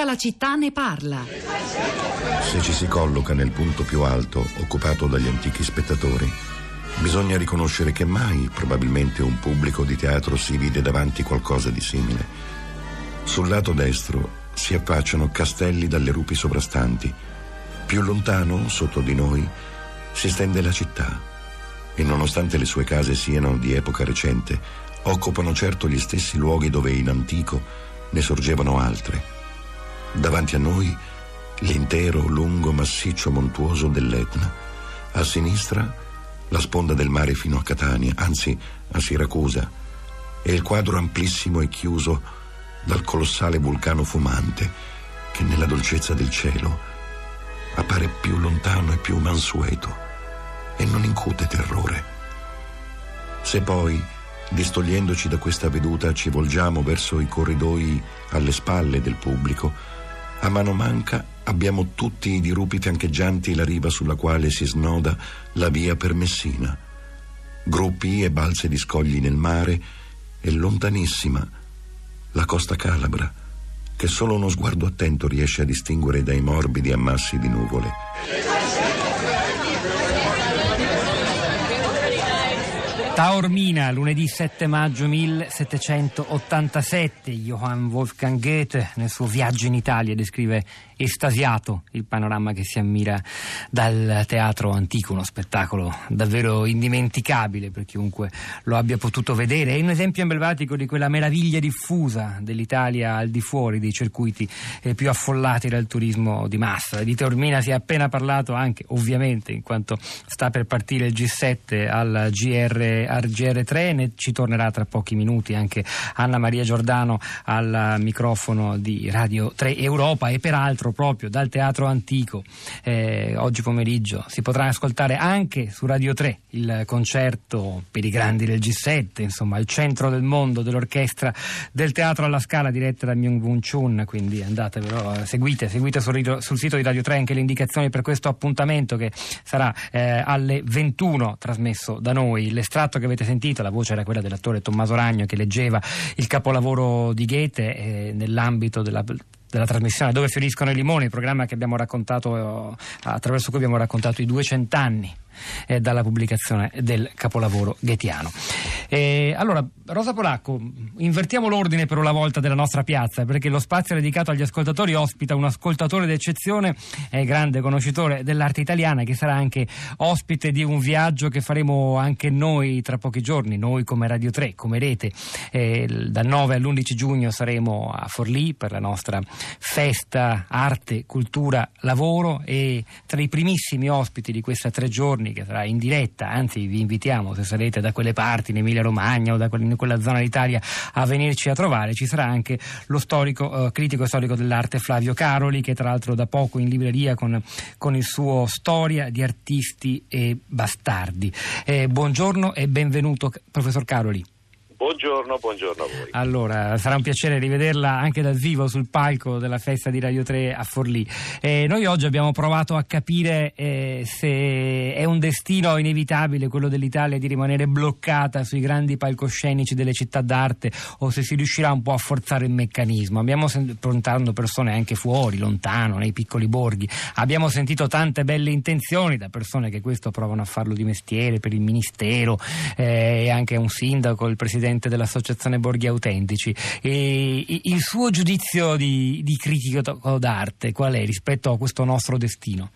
Tutta la città ne parla. Se ci si colloca nel punto più alto, occupato dagli antichi spettatori, bisogna riconoscere che mai probabilmente un pubblico di teatro si vide davanti qualcosa di simile. Sul lato destro si affacciano castelli dalle rupi sovrastanti. Più lontano, sotto di noi, si stende la città e nonostante le sue case siano di epoca recente, occupano certo gli stessi luoghi dove in antico ne sorgevano altre. Davanti a noi l'intero lungo massiccio montuoso dell'Etna, a sinistra la sponda del mare fino a Catania, anzi a Siracusa, e il quadro amplissimo e chiuso dal colossale vulcano fumante che nella dolcezza del cielo appare più lontano e più mansueto e non incute terrore. Se poi, distogliendoci da questa veduta, ci volgiamo verso i corridoi alle spalle del pubblico, a mano manca abbiamo tutti i dirupi fiancheggianti la riva sulla quale si snoda la via per Messina. Gruppi e balze di scogli nel mare e lontanissima la costa calabra, che solo uno sguardo attento riesce a distinguere dai morbidi ammassi di nuvole. Taormina, lunedì 7 maggio 1787, Johann Wolfgang Goethe nel suo viaggio in Italia descrive estasiato il panorama che si ammira dal teatro antico, uno spettacolo davvero indimenticabile per chiunque lo abbia potuto vedere. È un esempio emblematico di quella meraviglia diffusa dell'Italia al di fuori dei circuiti eh, più affollati dal turismo di massa. Di Taormina si è appena parlato anche, ovviamente, in quanto sta per partire il G7 al GR al GR3, ne ci tornerà tra pochi minuti anche Anna Maria Giordano al microfono di Radio 3 Europa e peraltro proprio dal Teatro Antico eh, oggi pomeriggio si potrà ascoltare anche su Radio 3 il concerto per i grandi del G7, insomma il centro del mondo dell'orchestra del Teatro alla Scala diretta da Myung Woon Chun, quindi andate però, eh, seguite, seguite sul, sul, sito di Radio 3 anche le indicazioni per questo appuntamento che sarà eh, alle 21 trasmesso da noi. L'estratto che avete sentito, la voce era quella dell'attore Tommaso Ragno che leggeva il capolavoro di Goethe eh, nell'ambito della della trasmissione Dove fioriscono i limoni, il programma eh, attraverso cui abbiamo raccontato i 200 anni eh, dalla pubblicazione del capolavoro ghettiano. Eh, allora, Rosa Polacco, invertiamo l'ordine per una volta della nostra piazza, perché lo spazio dedicato agli ascoltatori ospita un ascoltatore d'eccezione, è grande conoscitore dell'arte italiana, che sarà anche ospite di un viaggio che faremo anche noi tra pochi giorni, noi come Radio 3, come rete. Eh, dal 9 all'11 giugno saremo a Forlì per la nostra festa arte, cultura, lavoro e tra i primissimi ospiti di questi tre giorni che sarà in diretta, anzi vi invitiamo se sarete da quelle parti in Emilia Romagna o da quella zona d'Italia a venirci a trovare, ci sarà anche lo storico, eh, critico storico dell'arte Flavio Caroli che tra l'altro da poco in libreria con, con il suo Storia di artisti e bastardi. Eh, buongiorno e benvenuto professor Caroli. Buongiorno, buongiorno a voi. Allora, sarà un piacere rivederla anche dal vivo sul palco della festa di Radio 3 a Forlì. Eh, noi oggi abbiamo provato a capire eh, se è un destino inevitabile quello dell'Italia di rimanere bloccata sui grandi palcoscenici delle città d'arte o se si riuscirà un po' a forzare il meccanismo. Abbiamo sentito persone anche fuori, lontano, nei piccoli borghi. Abbiamo sentito tante belle intenzioni da persone che questo provano a farlo di mestiere per il ministero eh, e anche un sindaco, il presidente presidente dell'Associazione Borghi Autentici. E il suo giudizio di, di critico d'arte qual è rispetto a questo nostro destino?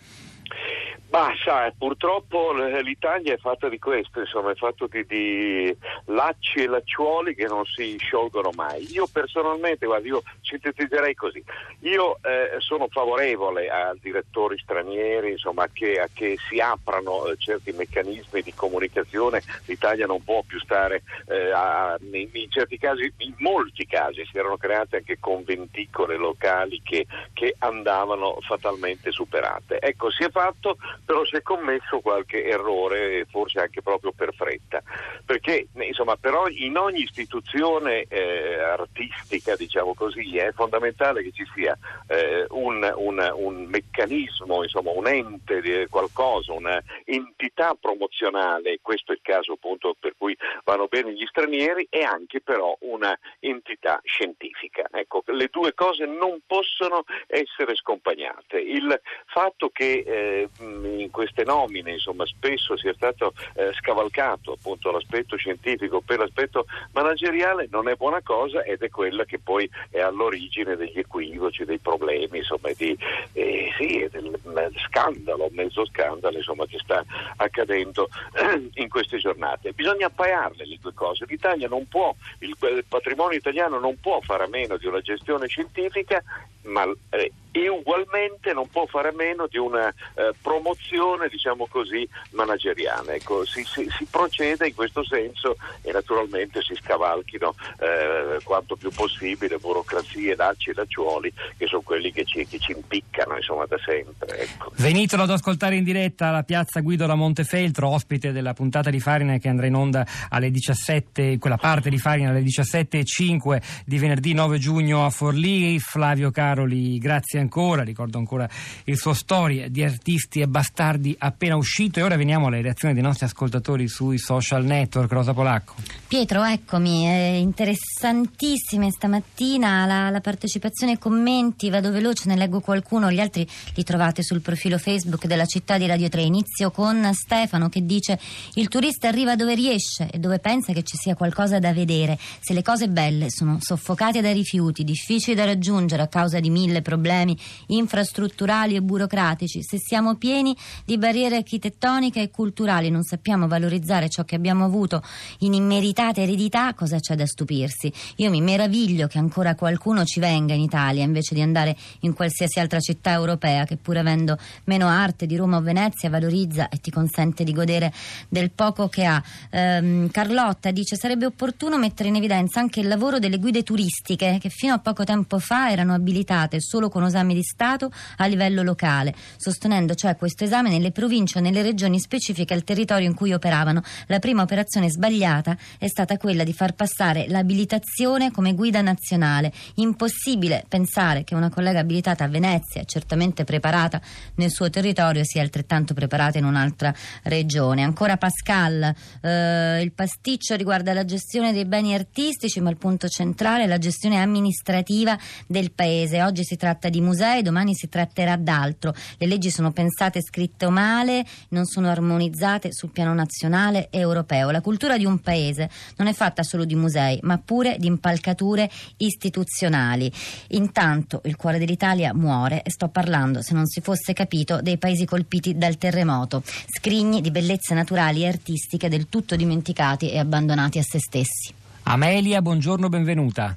Ma sai, purtroppo l'Italia è fatta di questo, insomma, è fatto di, di, lacci e lacciuoli che non si sciolgono mai. Io personalmente, guarda, io sintetizzerei così, io eh, sono favorevole a direttori stranieri, insomma, che, a che si aprano eh, certi meccanismi di comunicazione, l'Italia non può più stare, eh, a, in, in, certi casi, in molti casi si erano create anche conventicole locali che, che andavano fatalmente superate. Ecco, si è fatto però si è commesso qualche errore, forse anche proprio per fretta, perché insomma, però in ogni istituzione eh, artistica, diciamo così, è fondamentale che ci sia eh, un, un, un, meccanismo, insomma, un ente, qualcosa, un'entità promozionale, questo è il caso appunto per cui vanno bene gli stranieri, e anche però una entità scientifica. Ecco, le due cose non possono essere scompagnate. Il fatto che eh, in queste nomine insomma, spesso sia stato eh, scavalcato appunto l'aspetto scientifico per l'aspetto manageriale non è buona cosa ed è quella che poi è all'origine degli equivoci, dei problemi, insomma, di, eh, sì, del scandalo, mezzo scandalo insomma, che sta accadendo in queste giornate. Bisogna appaiarle le due cose. L'Italia non può, il, il patrimonio italiano non può fare a meno di una gestione scientifica, ma eh, e ugualmente non può fare a meno di una eh, promozione, diciamo così, manageriale. Ecco, si, si, si, procede in questo senso e naturalmente si scavalchino eh, quanto più possibile burocrazie, lacci e lacciuoli che sono quelli che ci, che ci impiccano insomma, da sempre. Ecco. Venitelo ad ascoltare in diretta alla piazza Guido da Montefeltro, ospite della puntata di Farina che andrà in onda alle 17, quella parte di Farina alle 17.05 di venerdì 9 giugno a Forlì. Flavio Caroli, grazie ancora, ricordo ancora il suo storie di artisti e bastardi appena uscito e ora veniamo alle reazioni dei nostri ascoltatori sui social network. Rosa Polacco. Pietro, eccomi, eh, interessantissime stamattina la, la partecipazione commenti, vado veloce, ne leggo qualcuno, gli altri li trovate sul profilo Facebook della città di Radio 3. Inizio con Stefano che dice il turista arriva dove riesce e dove pensa che ci sia qualcosa da vedere. Se le cose belle sono soffocate dai rifiuti, difficili da raggiungere a causa di mille problemi infrastrutturali e burocratici, se siamo pieni di barriere architettoniche e culturali, non sappiamo valorizzare ciò che abbiamo avuto in immeritata eredità, cosa c'è da stupirsi? Io mi meraviglio che ancora qualcuno ci venga in Italia invece di andare in qualsiasi altra città europea che pur avendo meno arte di Roma o Venezia valorizza e ti consente di godere del poco che ha. Ehm, Carlotta dice sarebbe opportuno mettere in evidenza anche il lavoro delle guide turistiche che fino a poco tempo fa erano abilitate solo con esami di Stato a livello locale, sostenendo cioè questo esame nelle province o nelle regioni specifiche al territorio in cui operavano. La prima operazione sbagliata è stata quella di far passare l'abilitazione come guida nazionale. Impossibile pensare che una collega abilitata a Venezia, certamente preparata nel suo territorio, sia altrettanto preparata in un'altra regione. Ancora Pascal, eh, il pasticcio riguarda la gestione dei beni artistici, ma il punto centrale è la gestione amministrativa del paese. Oggi si tratta di musei, domani si tratterà d'altro. Le leggi sono pensate, scritte o male, non sono armonizzate sul piano nazionale e europeo. La cultura di un paese non è fatta solo di musei, ma pure di impalcature istituzionali. Intanto il cuore dell'Italia muore e sto parlando, se non si fosse capito, dei paesi colpiti dal terremoto, scrigni di bellezze naturali e artistiche del tutto dimenticati e abbandonati a se stessi. Amelia, buongiorno, benvenuta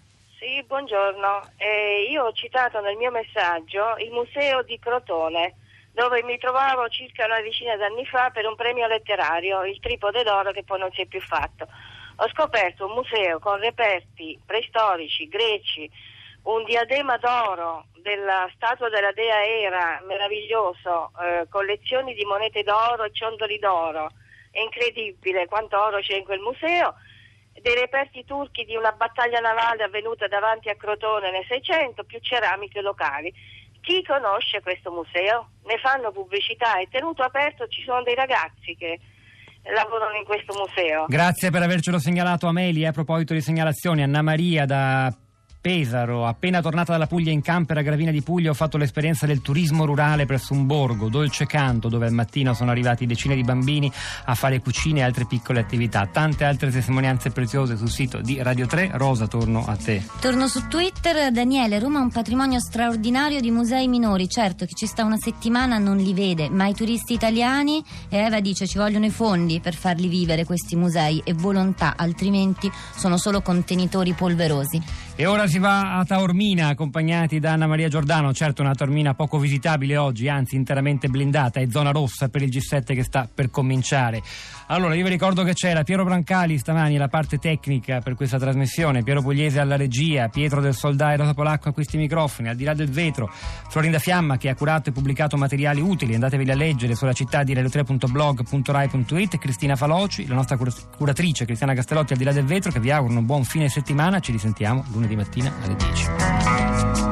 buongiorno. Eh, io ho citato nel mio messaggio il museo di Crotone, dove mi trovavo circa una decina d'anni fa per un premio letterario, il Tripode d'Oro, che poi non si è più fatto. Ho scoperto un museo con reperti preistorici, greci, un diadema d'oro della statua della dea Era, meraviglioso, eh, collezioni di monete d'oro e ciondoli d'oro. È incredibile quanto oro c'è in quel museo dei reperti turchi di una battaglia navale avvenuta davanti a Crotone nel 600, più ceramiche locali. Chi conosce questo museo? Ne fanno pubblicità, è tenuto aperto, ci sono dei ragazzi che lavorano in questo museo. Grazie per avercelo segnalato Amelia. A proposito di segnalazioni, Anna Maria da Pesaro, appena tornata dalla Puglia in camper a Gravina di Puglia ho fatto l'esperienza del turismo rurale presso un borgo, Dolce Canto, dove al mattino sono arrivati decine di bambini a fare cucine e altre piccole attività. Tante altre testimonianze preziose sul sito di Radio 3. Rosa, torno a te. Torno su Twitter. Daniele, Roma ha un patrimonio straordinario di musei minori. Certo, chi ci sta una settimana non li vede, ma i turisti italiani, e Eva dice ci vogliono i fondi per farli vivere questi musei e volontà, altrimenti sono solo contenitori polverosi. E ora si va a Taormina accompagnati da Anna Maria Giordano, certo una Taormina poco visitabile oggi, anzi interamente blindata, è zona rossa per il G7 che sta per cominciare. Allora io vi ricordo che c'era Piero Brancali stamani alla parte tecnica per questa trasmissione, Piero Pugliese alla regia, Pietro del Soldà e Rosa Polacco a questi microfoni, al di là del vetro, Florinda Fiamma che ha curato e pubblicato materiali utili, andateveli a leggere sulla città di radio3.blog.rai.it, Cristina Faloci, la nostra curatrice Cristiana Castellotti al di là del vetro che vi auguro un buon fine settimana, ci risentiamo lunedì lunedì mattina alle 10.